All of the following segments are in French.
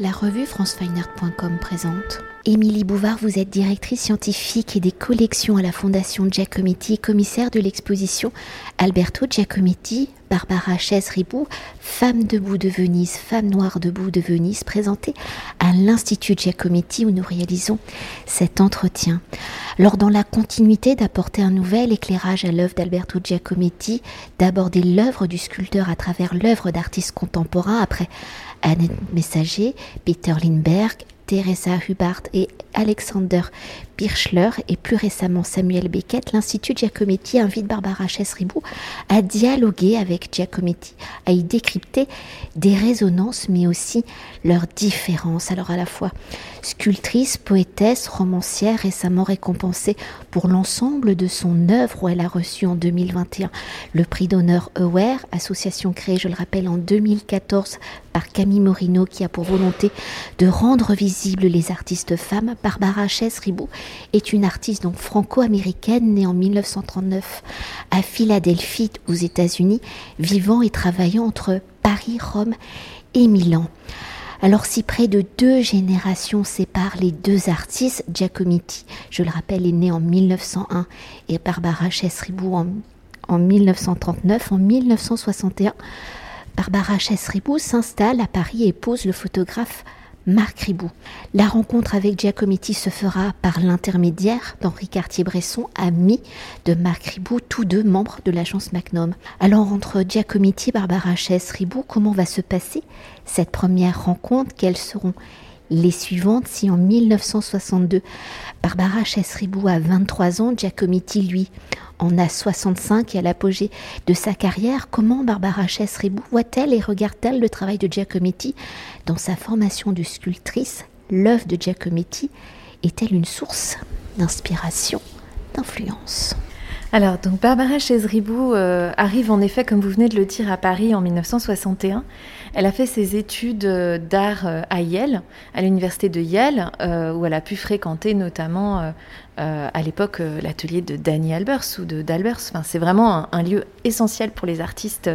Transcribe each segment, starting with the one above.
La revue francefineart.com présente. Émilie Bouvard, vous êtes directrice scientifique et des collections à la Fondation Giacometti, commissaire de l'exposition Alberto Giacometti, Barbara Chaise-Ribou, Femme debout de Venise, Femme noire debout de Venise, présentée à l'Institut Giacometti où nous réalisons cet entretien. Lors dans la continuité d'apporter un nouvel éclairage à l'œuvre d'Alberto Giacometti, d'aborder l'œuvre du sculpteur à travers l'œuvre d'artistes contemporains après Annette Messager, Peter Lindbergh, Teresa Hubart et Alexander Birchler et plus récemment Samuel Beckett, l'Institut Giacometti invite Barbara Chesribou à dialoguer avec Giacometti, à y décrypter des résonances mais aussi leurs différences. Alors à la fois sculptrice, poétesse, romancière, récemment récompensée pour l'ensemble de son œuvre où elle a reçu en 2021 le prix d'honneur Aware, association créée, je le rappelle, en 2014 par Camille Morino qui a pour volonté de rendre visibles les artistes femmes. Barbara Chesribou est une artiste donc franco-américaine née en 1939 à Philadelphie aux États-Unis, vivant et travaillant entre Paris, Rome et Milan. Alors si près de deux générations séparent les deux artistes, Giacometti, je le rappelle, est né en 1901 et Barbara Chesribou en, en 1939, en 1961, Barbara Chesribou s'installe à Paris et épouse le photographe Marc Ribou. La rencontre avec Giacometti se fera par l'intermédiaire d'Henri Cartier-Bresson, ami de Marc Ribou, tous deux membres de l'agence Magnum. Alors entre Giacometti et Barbara Chess-Ribou, comment va se passer cette première rencontre? Quelles seront les suivantes si en 1962 Barbara Chess-Ribou a 23 ans, Giacometti lui en a 65 et à l'apogée de sa carrière, comment Barbara Chess-Ribou voit-elle et regarde-t-elle le travail de Giacometti dans sa formation de sculptrice? L'œuvre de Giacometti est-elle une source d'inspiration, d'influence? Alors, donc Barbara Chesribou euh, arrive en effet, comme vous venez de le dire, à Paris en 1961. Elle a fait ses études euh, d'art euh, à Yale, à l'université de Yale, où elle a pu fréquenter notamment à l'époque l'atelier de Danny Albers ou de d'Albers. Enfin, c'est vraiment un, lieu essentiel pour les artistes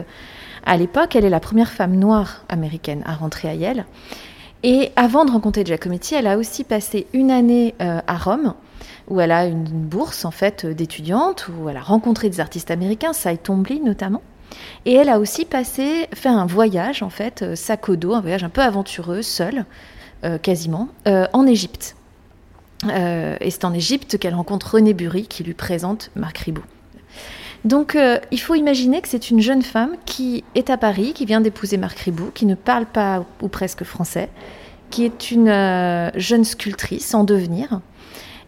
à l'époque. Elle est la première femme noire américaine à rentrer à Yale. Et avant de rencontrer Giacometti, elle a aussi passé une année à Rome où elle a une bourse en fait d'étudiante, où elle a rencontré des artistes américains, Cy Twombly notamment. Et elle a aussi passé, fait un voyage en fait, euh, sac un voyage un peu aventureux, seule, euh, quasiment, euh, en Égypte. et c'est en Égypte qu'elle rencontre René Burry qui lui présente Marc Ribot. Donc il faut imaginer que c'est une jeune femme qui est à Paris, qui vient d'épouser Marc Ribot, qui ne parle pas ou presque français, qui est une jeune sculptrice en devenir,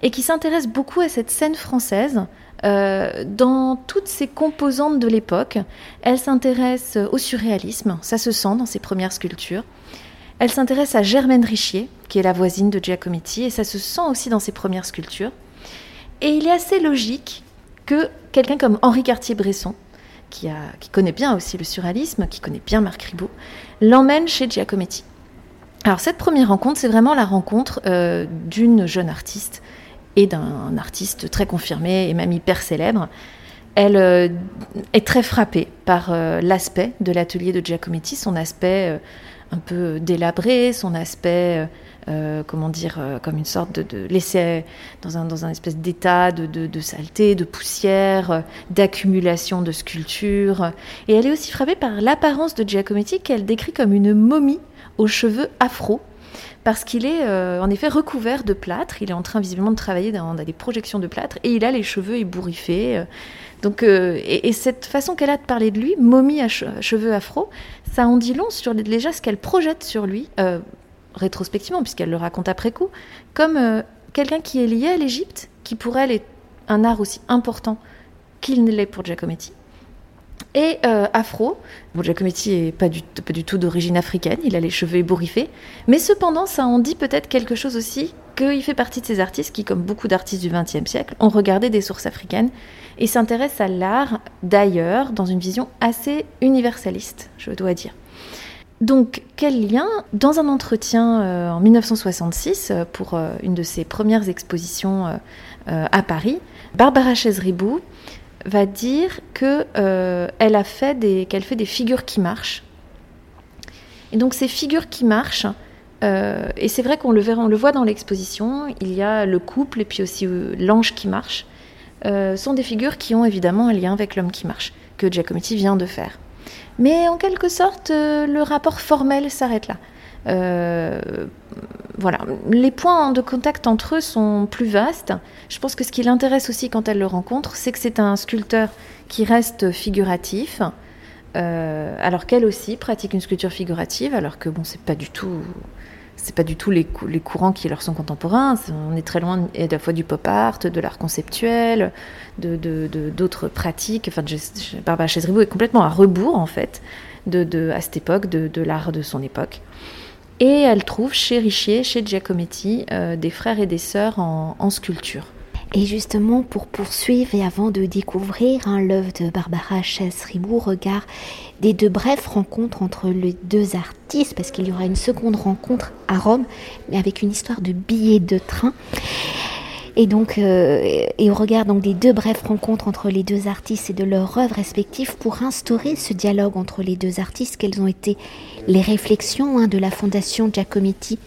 et qui s'intéresse beaucoup à cette scène française euh, dans toutes ses composantes de l'époque. Elle s'intéresse au surréalisme, ça se sent dans ses premières sculptures. Elle s'intéresse à Germaine Richier, qui est la voisine de Giacometti, et ça se sent aussi dans ses premières sculptures. Et il est assez logique que quelqu'un comme Henri Cartier-Bresson, qui, connaît bien aussi le surréalisme, qui connaît bien Marc Ribot, l'emmène chez Giacometti. Alors cette première rencontre, c'est vraiment la rencontre euh, d'une jeune artiste et d'un artiste très confirmé et même hyper célèbre. Elle euh, est très frappée par euh, l'aspect de l'atelier de Giacometti, son aspect euh, un peu délabré, son aspect, comment dire, comme une sorte de, laisser dans un, dans un espèce d'état de, de, saleté, de poussière, d'accumulation de sculptures. Et elle est aussi frappée par l'apparence de Giacometti qu'elle décrit comme une momie aux cheveux afro, parce qu'il est euh, en effet recouvert de plâtre. Il est en train visiblement de travailler dans, des projections de plâtre et il a les cheveux ébouriffés. Euh. donc, euh, et, cette façon qu'elle a de parler de lui, momie à, cheveux afro, ça en dit long sur déjà ce qu'elle projette sur lui, rétrospectivement, puisqu'elle le raconte après coup, comme quelqu'un qui est lié à l'Égypte, qui pour elle est un art aussi important qu'il ne l'est pour Giacometti et euh, afro. Bon, Giacometti n'est pas du, tout d'origine africaine, il a les cheveux ébouriffés, mais cependant, ça en dit peut-être quelque chose aussi qu'il fait partie de ces artistes qui, comme beaucoup d'artistes du XXe siècle, ont regardé des sources africaines et s'intéressent à l'art d'ailleurs dans une vision assez universaliste, je dois dire. Donc, quel lien Dans un entretien euh, en 1966, euh, pour une de ses premières expositions à Paris, Barbara Chesribou va dire que euh, elle a fait des qu'elle fait des figures qui marchent. Et donc ces figures qui marchent et c'est vrai qu'on le, on le voit dans l'exposition, il y a le couple et puis aussi l'ange qui marche, sont des figures qui ont évidemment un lien avec l'homme qui marche, que Giacometti vient de faire. Mais en quelque sorte, le rapport formel s'arrête là. Euh, voilà, les points de contact entre eux sont plus vastes. Je pense que ce qui l'intéresse aussi quand elle le rencontre, c'est que c'est un sculpteur qui reste figuratif, euh, alors qu'elle aussi pratique une sculpture figurative, alors que bon, c'est pas du tout, c'est pas du tout les, courants qui leur sont contemporains. on est très loin à la fois du pop art, de l'art conceptuel, de d'autres pratiques. Enfin, Barbara Chesribou est complètement à rebours en fait à cette époque de l'art de son époque. Et elle trouve chez Richier, chez Giacometti, euh, des frères et des sœurs en, sculpture. Et justement, pour poursuivre et avant de découvrir un l'œuvre de Barbara Chasse-Ribou, regard des deux brèves rencontres entre les deux artistes, parce qu'il y aura une seconde rencontre à Rome, mais avec une histoire de billets de train. Et donc, euh, et au regard donc des deux brèves rencontres entre les deux artistes et de leurs œuvres respectives, pour instaurer ce dialogue entre les deux artistes, quelles ont été les réflexions hein, de la Fondation Giacometti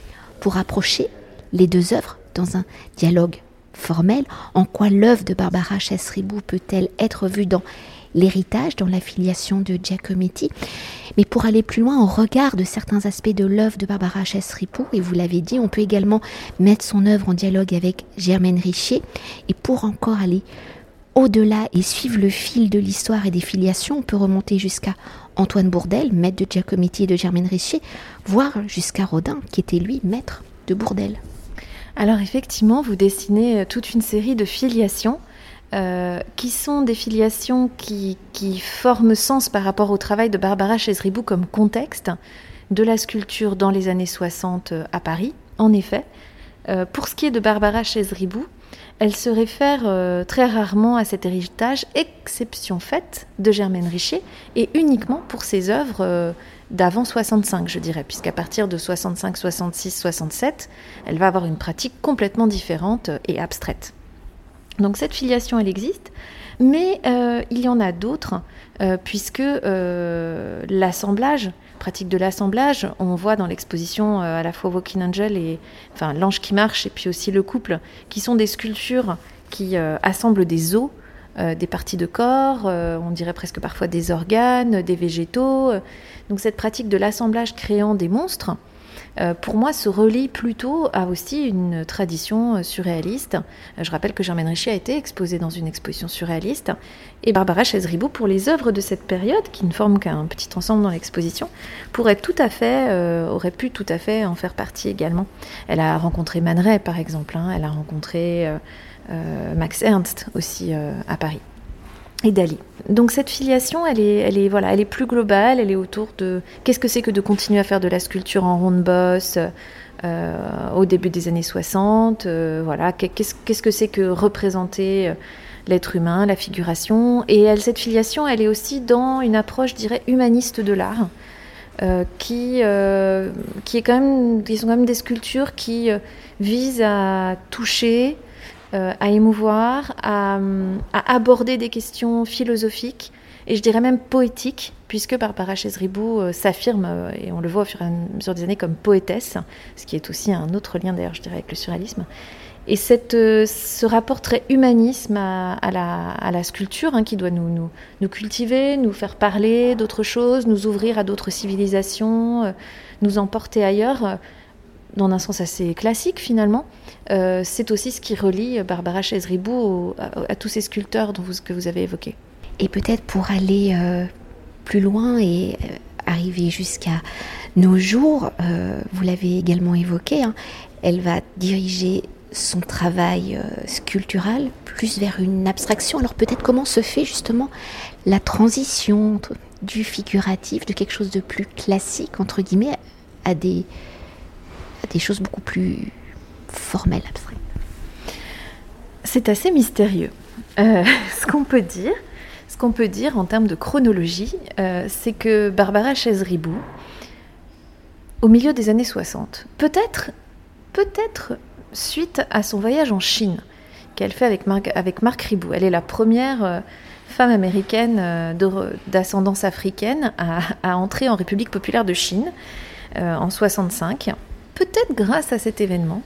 pour approcher les deux œuvres dans un dialogue formel? En quoi l'œuvre de Barbara Chasribou peut-elle être vue dans l'héritage, dans l'affiliation de Giacometti mais pour aller plus loin, en regard de certains aspects de l'œuvre de Barbara Chasripou, et vous l'avez dit, on peut également mettre son œuvre en dialogue avec Germaine Richier. Et pour encore aller au-delà et suivre le fil de l'histoire et des filiations, on peut remonter jusqu'à Antoine Bourdel, maître de Giacometti et de Germaine Richier, voire jusqu'à Rodin, qui était lui maître de Bourdel. Alors effectivement, vous dessinez toute une série de filiations euh, qui sont des filiations qui, forment sens par rapport au travail de Barbara Chesribou comme contexte de la sculpture dans les années 60 euh, à Paris. En effet, euh, pour ce qui est de Barbara Chesribou, elle se réfère très rarement à cet héritage, exception faite de Germaine Richer, et uniquement pour ses œuvres d'avant 65, je dirais, puisqu'à partir de 65, 66, 67, elle va avoir une pratique complètement différente et abstraite. Donc cette filiation, elle existe, mais euh, il y en a d'autres, euh, puisque euh, l'assemblage, pratique de l'assemblage, on voit dans l'exposition à la fois Walking Angel et l'ange qui marche, et puis aussi le couple, qui sont des sculptures qui assemblent des os, des parties de corps, on dirait presque parfois des organes, des végétaux. Donc cette pratique de l'assemblage créant des monstres, pour moi, se relie plutôt à aussi une tradition euh, surréaliste. Euh, je rappelle que Germaine Richer a été exposée dans une exposition surréaliste, et Barbara Chesribou, pour les œuvres de cette période, qui ne forment qu'un petit ensemble dans l'exposition, pourrait tout à fait, aurait pu tout à fait en faire partie également. Elle a rencontré Man Ray, par exemple, hein. elle a rencontré Max Ernst aussi à Paris et Dali. Donc cette filiation, elle est, elle est, voilà, elle est plus globale, elle est autour de qu'est-ce que c'est que de continuer à faire de la sculpture en ronde bosse euh, au début des années 60, euh, voilà, qu'est-ce que c'est que représenter euh, l'être humain, la figuration. Et cette filiation, elle est aussi dans une approche, je dirais, humaniste de l'art. qui, qui, est quand même, qui sont quand même des sculptures qui visent à toucher, euh, à émouvoir, à, aborder des questions philosophiques et je dirais même poétiques, puisque Barbara Chesribou euh, s'affirme, euh, et on le voit au fur et à mesure des années, comme poétesse, ce qui est aussi un autre lien d'ailleurs, je dirais, avec le surréalisme. Et cette, ce rapport très humanisme à, la, sculpture hein, qui doit nous, nous, cultiver, nous faire parler d'autres choses, nous ouvrir à d'autres civilisations, nous emporter ailleurs, dans un sens assez classique finalement, euh, c'est aussi ce qui relie Barbara Chesribou à, tous ces sculpteurs dont que vous avez évoqués. Et peut-être pour aller euh, plus loin et euh, arriver jusqu'à nos jours, vous l'avez également évoqué, hein, elle va diriger son travail sculptural plus vers une abstraction. Alors peut-être comment se fait justement la transition du figuratif, de quelque chose de plus classique, entre guillemets, à des, des choses beaucoup plus formel abstrait C'est assez mystérieux. Euh, ce qu'on peut dire, ce qu'on peut dire en termes de chronologie, euh, c'est que Barbara Chesribou, au milieu des années 60, peut-être, peut-être suite à son voyage en Chine qu'elle fait avec Marc, avec Ribou. Elle est la première euh, femme américaine d'ascendance africaine à, entrer en République populaire de Chine en 65 peut-être grâce à cet événement.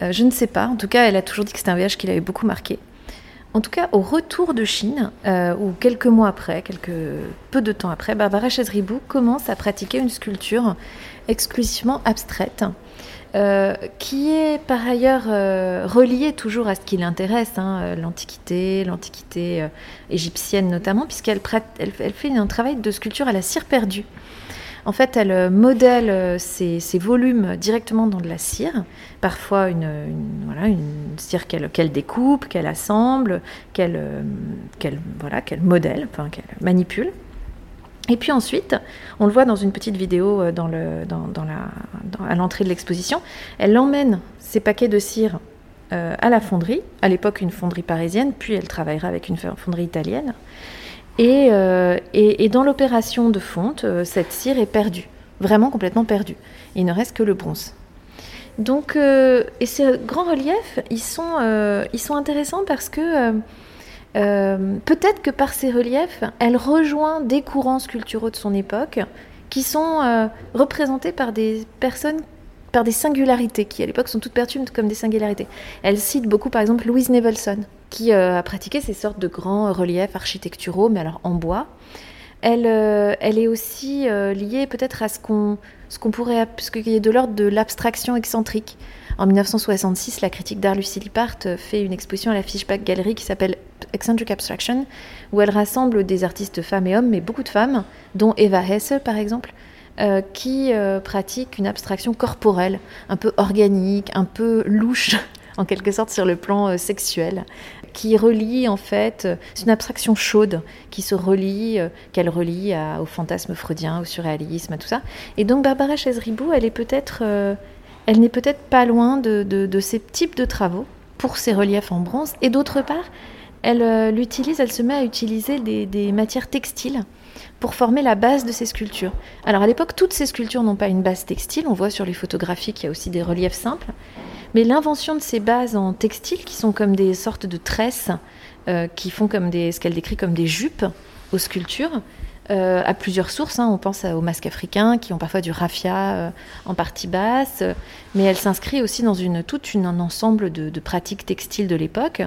je ne sais pas. En tout cas, elle a toujours dit que c'était un voyage qui l'avait beaucoup marqué. En tout cas, au retour de Chine, ou quelques mois après, quelques peu de temps après, Barbara Chazribou commence à pratiquer une sculpture exclusivement abstraite euh, qui est par ailleurs euh, relié toujours à ce qui l'intéresse, hein, euh, l'Antiquité, l'Antiquité égyptienne notamment, puisqu'elle elle, fait un travail de sculpture à la cire perdue. En fait, elle modèle ses, volumes directement dans de la cire, parfois une, voilà, une cire qu'elle découpe, qu'elle assemble, qu'elle voilà, qu'elle modèle, qu'elle manipule. Et puis ensuite, on le voit dans une petite vidéo euh, dans le, à l'entrée de l'exposition, elle emmène ses paquets de cire euh, à la fonderie, à l'époque une fonderie parisienne, puis elle travaillera avec une fonderie italienne. Et, euh, et, dans l'opération de fonte, cette cire est perdue, vraiment complètement perdue. Il ne reste que le bronze. Donc, et ces grands reliefs, ils sont, intéressants parce que euh, peut-être que par ces reliefs, elle rejoint des courants sculpturaux de son époque qui sont euh, représentés par des personnes, par des singularités, qui à l'époque sont toutes perçues comme des singularités. Elle cite beaucoup par exemple Louise Nevelson, qui euh, a pratiqué ces sortes de grands reliefs architecturaux, mais alors en bois. Elle, elle est aussi liée peut-être à ce qu'on ce qu'on pourrait, parce qu'il est de l'ordre de l'abstraction excentrique. En 1966, la critique d'art Lucie Lippard fait une exposition à la Fishback Gallery qui s'appelle Eccentric Abstraction, où elle rassemble des artistes femmes et hommes, mais beaucoup de femmes, dont Eva Hesse par exemple, euh, qui euh, pratiquent une abstraction corporelle, un peu organique, un peu louche, en quelque sorte sur le plan euh, sexuel, qui relie en fait, c'est une abstraction chaude qui se relie, qu'elle relie au fantasme freudien, au surréalisme, à tout ça. Et donc Barbara Chesribou, elle est peut-être elle n'est peut-être pas loin de, ces types de travaux pour ces reliefs en bronze. Et d'autre part, elle euh, l'utilise, elle se met à utiliser des, matières textiles pour former la base de ces sculptures. Alors à l'époque, toutes ces sculptures n'ont pas une base textile. On voit sur les photographies qu'il y a aussi des reliefs simples. Mais l'invention de ces bases en textile, qui sont comme des sortes de tresses, euh, qui font comme des, ce qu'elle décrit comme des jupes aux sculptures, euh, à plusieurs sources. Hein. On pense aux masques africains qui ont parfois du raffia euh, en partie basse, mais elle s'inscrit aussi dans une, tout un ensemble de, pratiques textiles de l'époque,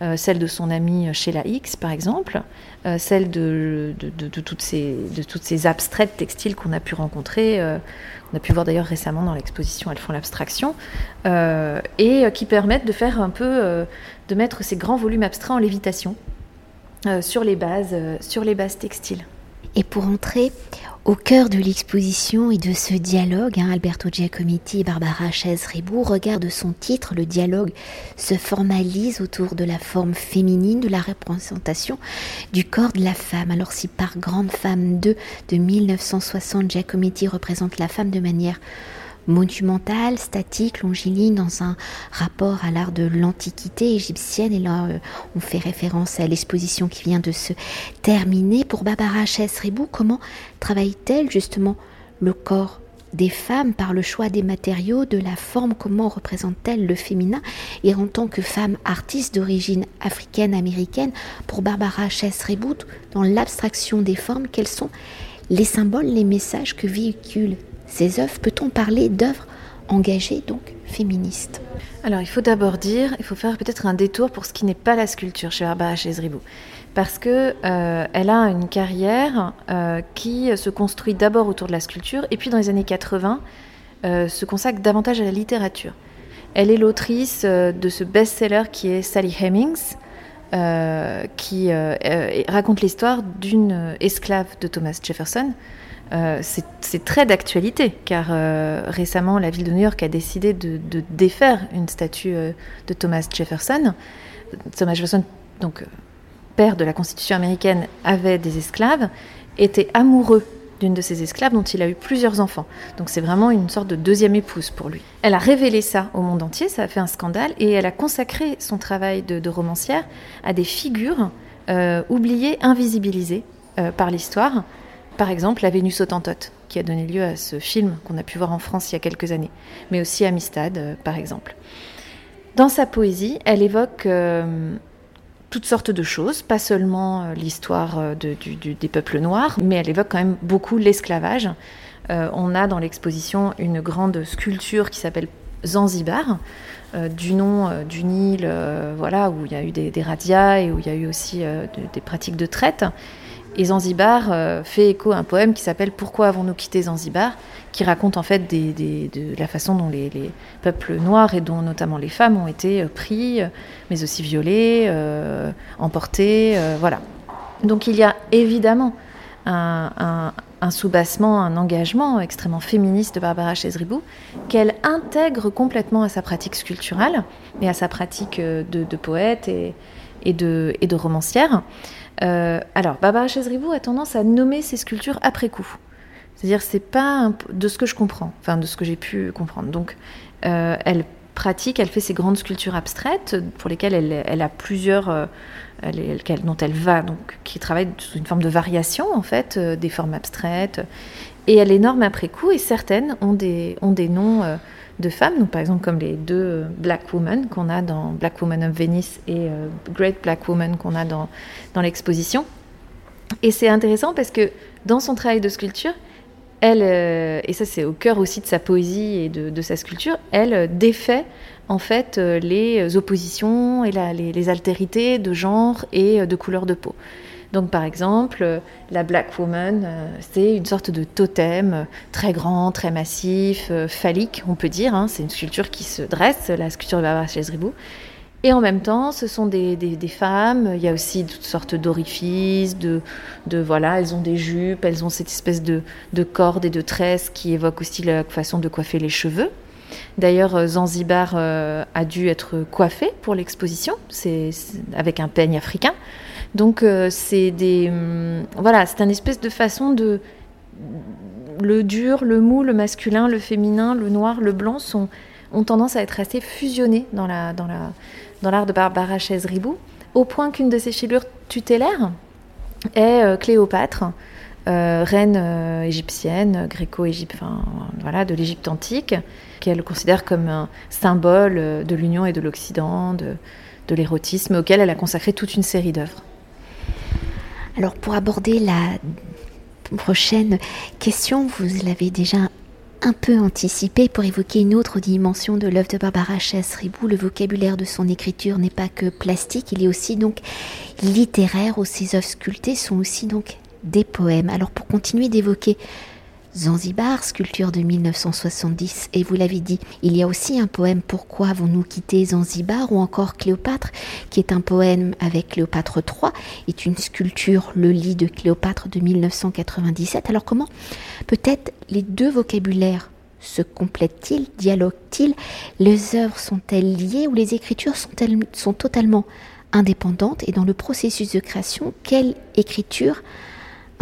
euh, celle de son amie Sheila X par exemple, celle de, de, toutes ces, de toutes ces abstraites textiles qu'on a pu rencontrer, on a pu voir d'ailleurs récemment dans l'exposition Elles font l'abstraction, et qui permettent de faire un peu, de mettre ces grands volumes abstraits en lévitation. sur, les bases, sur les bases textiles. Et pour entrer au cœur de l'exposition et de ce dialogue, hein, Alberto Giacometti et Barbara Chaise-Ribou regardent son titre, le dialogue se formalise autour de la forme féminine, de la représentation du corps de la femme. Alors si par Grande Femme 2 de 1960, Giacometti représente la femme de manière monumentale, statique, longiligne, dans un rapport à l'art de l'Antiquité égyptienne. Et là, euh, on fait référence à l'exposition qui vient de se terminer. Pour Barbara Chesribou, comment travaille-t-elle justement le corps des femmes par le choix des matériaux, de la forme, comment représente-t-elle le féminin? Et en tant que femme artiste d'origine africaine-américaine, pour Barbara Chesribou, dans l'abstraction des formes, quels sont les symboles, les messages que véhiculent ces œuvres, peut-on parler d'œuvres engagées, donc féministes? Alors il faut d'abord dire, il faut faire peut-être un détour pour ce qui n'est pas la sculpture chez Barbara Chesribou. Parce que euh, elle a une carrière euh, qui se construit d'abord autour de la sculpture et puis dans les années 80 euh, se consacre davantage à la littérature. Elle est l'autrice de ce best-seller qui est Sally Hemings, qui raconte l'histoire d'une esclave de Thomas Jefferson, euh, c'est très d'actualité, car euh, récemment, la ville de New York a décidé de, défaire une statue euh, de Thomas Jefferson. Thomas Jefferson, donc père de la Constitution américaine, avait des esclaves, était amoureux d'une de ses esclaves dont il a eu plusieurs enfants. Donc c'est vraiment une sorte de deuxième épouse pour lui. Elle a révélé ça au monde entier, ça a fait un scandale, et elle a consacré son travail de, romancière à des figures oubliées, invisibilisées par l'histoire, par exemple, La Vénus Autantote, qui a donné lieu à ce film qu'on a pu voir en France il y a quelques années, mais aussi Amistad, euh, par exemple. Dans sa poésie, elle évoque euh, toutes sortes de choses, pas seulement euh, l'histoire des peuples noirs, mais elle évoque quand même beaucoup l'esclavage. on a dans l'exposition une grande sculpture qui s'appelle Zanzibar, du nom d'une île voilà, où il y a eu des, radias et où il y a eu aussi des pratiques de traite. Et Zanzibar euh, fait écho à un poème qui s'appelle Pourquoi avons-nous quitté Zanzibar? qui raconte en fait de la façon dont les, peuples noirs et dont notamment les femmes ont été euh, pris, euh, mais aussi violés, emportés, voilà. Donc il y a évidemment un, soubassement, un engagement extrêmement féministe de Barbara Chesribou qu'elle intègre complètement à sa pratique sculpturale et à sa pratique de, poète et de romancière. Euh, alors, Barbara Chesribou a tendance à nommer ses sculptures après coup. C'est-à-dire, c'est pas de ce que je comprends, enfin de ce que j'ai pu comprendre. Donc, euh, elle pratique, elle fait ses grandes sculptures abstraites pour lesquelles elle, a plusieurs, euh, dont elle va, donc qui travaille sous une forme de variation en fait, des formes abstraites. Et elle est norme après coup, et certaines ont des, ont des noms de femmes, par exemple comme les deux euh, Black Women qu'on a dans Black Woman of Venice et euh, Great Black Woman qu'on a dans, dans l'exposition. Et c'est intéressant parce que dans son travail de sculpture, elle, euh, et ça c'est au cœur aussi de sa poésie et de, sa sculpture, elle défait en fait les oppositions et les, altérités de genre et de couleur de peau. Donc par exemple, la Black Woman, euh, c'est une sorte de totem euh, très grand, très massif, euh, phallique, on peut dire. Hein. C'est une sculpture qui se dresse, la sculpture de Barbara Ribou. Et en même temps, ce sont des, femmes. Il y a aussi toutes sortes d'orifices, de, de, voilà, elles ont des jupes, elles ont cette espèce de, de corde et de tresse qui évoque aussi la façon de coiffer les cheveux. D'ailleurs, Zanzibar a dû être coiffé pour l'exposition, c'est avec un peigne africain. Donc euh, c'est des hum, voilà, c'est une espèce de façon de le dur, le mou, le masculin, le féminin, le noir, le blanc sont ont tendance à être assez fusionnés dans la dans la dans l'art de Barbara Chaise-Ribou, au point qu'une de ses figures tutélaires est euh, Cléopâtre, euh, reine égyptienne, gréco-égyptienne, enfin, voilà, de l'Égypte antique, qu'elle considère comme un symbole de l'union et de l'Occident, de, de l'érotisme, auquel elle a consacré toute une série d'œuvres. Alors pour aborder la prochaine question, vous l'avez déjà un peu anticipé pour évoquer une autre dimension de l'œuvre de Barbara Chess-Ribou. Le vocabulaire de son écriture n'est pas que plastique, il est aussi donc littéraire, où ses œuvres sculptées sont aussi donc des poèmes. Alors pour continuer d'évoquer Zanzibar, sculpture de 1970. Et vous l'avez dit, il y a aussi un poème Pourquoi avons-nous quitté Zanzibar? Ou encore Cléopâtre, qui est un poème avec Cléopâtre III, est une sculpture Le lit de Cléopâtre de 1997. Alors comment peut-être les deux vocabulaires se complètent-ils, dialoguent-ils? Les œuvres sont-elles liées? Ou les écritures sont-elles sont totalement indépendantes? Et dans le processus de création, quelle écriture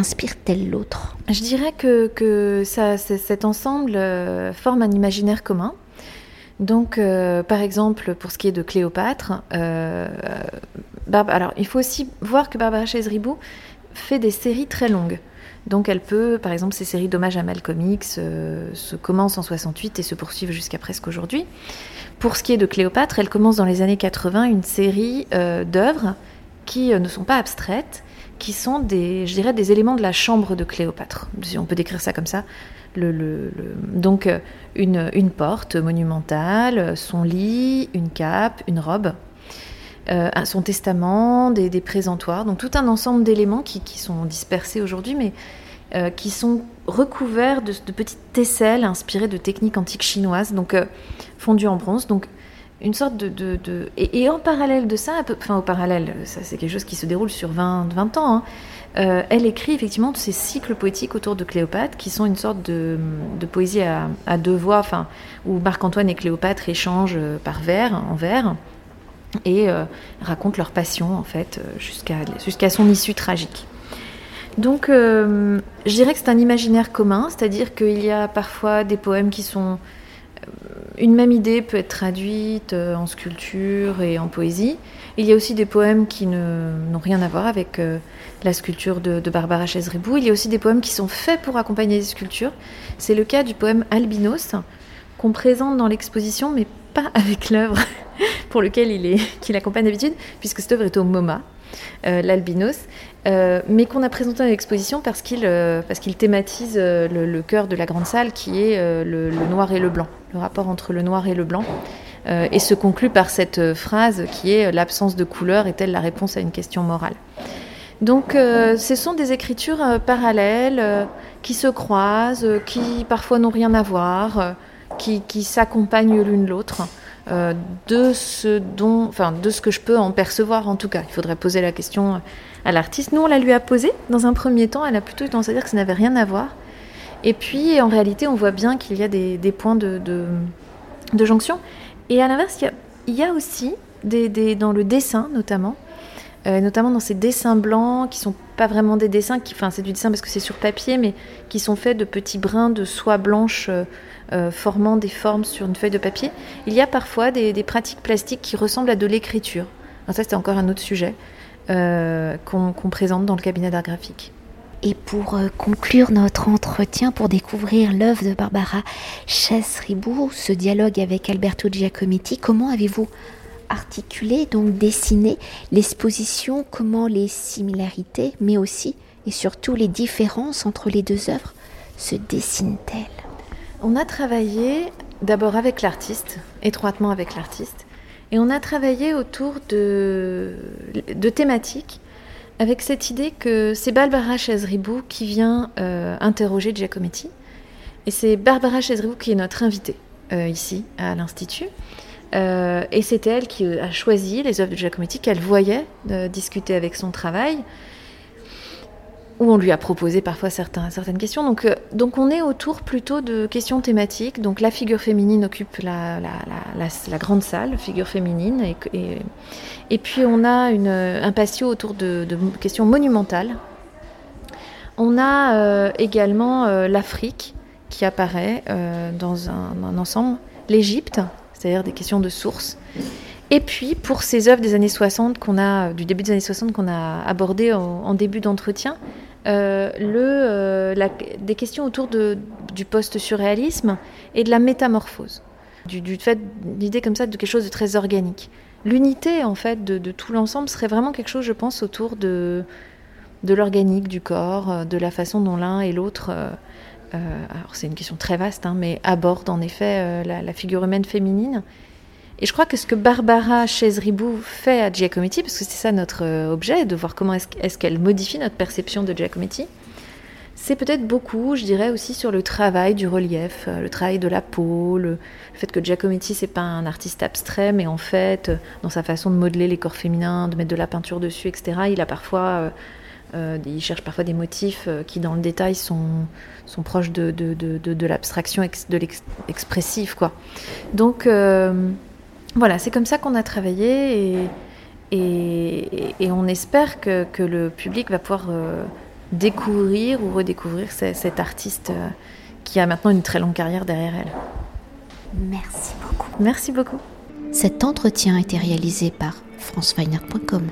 inspire-t-elle l'autre? Je dirais que, que ça, cet ensemble euh, forme un imaginaire commun. Donc, euh, par exemple, pour ce qui est de Cléopâtre, euh, alors il faut aussi voir que Barbara Chesribou fait des séries très longues. Donc, elle peut, par exemple, ces séries d'hommage à Malcolm X se commencent en 68 et se poursuivent jusqu'à presque aujourd'hui. Pour ce qui est de Cléopâtre, elle commence dans les années 80 une série d'œuvres qui ne sont pas abstraites, qui sont des, je dirais, des éléments de la chambre de Cléopâtre, si on peut décrire ça comme ça. Donc euh, une, une, porte monumentale, son lit, une cape, une robe, euh, son testament, des, présentoirs, donc tout un ensemble d'éléments qui, qui, sont dispersés aujourd'hui, mais euh, qui sont recouverts de, de, petites tesselles inspirées de techniques antiques chinoises, donc fondues en bronze. Donc une sorte de... de, Et, en parallèle de ça, enfin au parallèle, ça c'est quelque chose qui se déroule sur 20, 20 ans, hein, euh, elle écrit effectivement ces cycles poétiques autour de Cléopâtre qui sont une sorte de, de poésie à, à, deux voix, enfin, où Marc-Antoine et Cléopâtre échangent euh, par vers, en vers, et euh, racontent leur passion en fait jusqu'à jusqu'à son issue tragique. Donc, je dirais que c'est un imaginaire commun, c'est-à-dire qu'il y a parfois des poèmes qui sont une même idée peut être traduite euh, en sculpture et en poésie. Il y a aussi des poèmes qui n'ont rien à voir avec euh, la sculpture de, Barbara Chesribou. Il y a aussi des poèmes qui sont faits pour accompagner des sculptures. C'est le cas du poème Albinos, qu'on présente dans l'exposition, mais pas avec l'œuvre pour lequel il est, qu'il accompagne d'habitude, puisque cette œuvre est au MoMA. L'albinos, mais qu'on a présenté à l'exposition parce qu'il parce qu'il thématise le, cœur de la grande salle qui est le, noir et le blanc, le rapport entre le noir et le blanc. et se conclut par cette phrase qui est l'absence de couleur est-elle la réponse à une question morale donc ce sont des écritures parallèles qui se croisent, qui parfois n'ont rien à voir, qui, qui s'accompagnent l'une l'autre. Euh, de ce dont, enfin, de ce que je peux en percevoir en tout cas. Il faudrait poser la question à l'artiste. Nous, on la lui a posée. Dans un premier temps, elle a plutôt tendance à dire que ça n'avait rien à voir. Et puis, en réalité, on voit bien qu'il y a des, points de, jonction. Et à l'inverse, il, y a, aussi, des, dans le dessin notamment, euh, notamment dans ces dessins blancs qui sont pas vraiment des dessins, qui, enfin c'est du dessin parce que c'est sur papier, mais qui sont faits de petits brins de soie blanche euh, euh, formant des formes sur une feuille de papier. Il y a parfois des, pratiques plastiques qui ressemblent à de l'écriture. Ça, c'est encore un autre sujet euh, qu'on présente dans le cabinet d'art graphique. Et pour euh, conclure notre entretien, pour découvrir l'œuvre de Barbara Chess-Ribou, ce dialogue avec Alberto Giacometti, comment avez-vous articulé, donc dessiné l'exposition, comment les similarités, mais aussi et surtout les différences entre les deux œuvres se dessinent-elles? On a travaillé d'abord avec l'artiste, étroitement avec l'artiste, et on a travaillé autour de, thématiques avec cette idée que c'est Barbara Chazribou qui vient euh, interroger Giacometti. Et c'est Barbara Chazribou qui est notre invitée euh, ici à l'Institut. Euh, et c'est elle qui a choisi les œuvres de Giacometti qu'elle voyait discuter avec son travail où on lui a proposé parfois certaines questions. Donc, euh, donc on est autour plutôt de questions thématiques. Donc la figure féminine occupe la, grande salle, figure féminine. Et, puis on a une, un patio autour de, questions monumentales. On a euh, également euh, l'Afrique qui apparaît dans un, ensemble, l'Égypte, c'est-à-dire des questions de source. Et puis, pour ces œuvres des années 60 qu'on a, du début des années 60 qu'on a abordées en début d'entretien, euh, euh, des questions autour du post-surréalisme et de la métamorphose. Du, fait, l'idée comme ça de quelque chose de très organique. L'unité, en fait, de, tout l'ensemble serait vraiment quelque chose, je pense, autour de, de l'organique du corps, euh, de la façon dont l'un et l'autre, alors c'est une question très vaste, hein, mais abordent en effet la, figure humaine féminine et je crois que ce que Barbara Chesribou fait à Giacometti, parce que c'est ça notre euh, objet, de voir comment est-ce qu'elle modifie notre perception de Giacometti, c'est peut-être beaucoup, je dirais aussi sur le travail du relief, euh, le travail de la peau, le, fait que Giacometti c'est pas un artiste abstrait, mais en fait, dans sa façon de modeler les corps féminins, de mettre de la peinture dessus, etc., il a parfois, euh, il cherche parfois des motifs qui dans le détail sont, sont proches de, de, de, de l'abstraction, de l'expressif, quoi. Donc voilà, c'est comme ça qu'on a travaillé et, et, on espère que, que, le public va pouvoir euh, découvrir ou redécouvrir cette artiste euh, qui a maintenant une très longue carrière derrière elle. Merci beaucoup. Merci beaucoup. Cet entretien a été réalisé par franceweiner.com.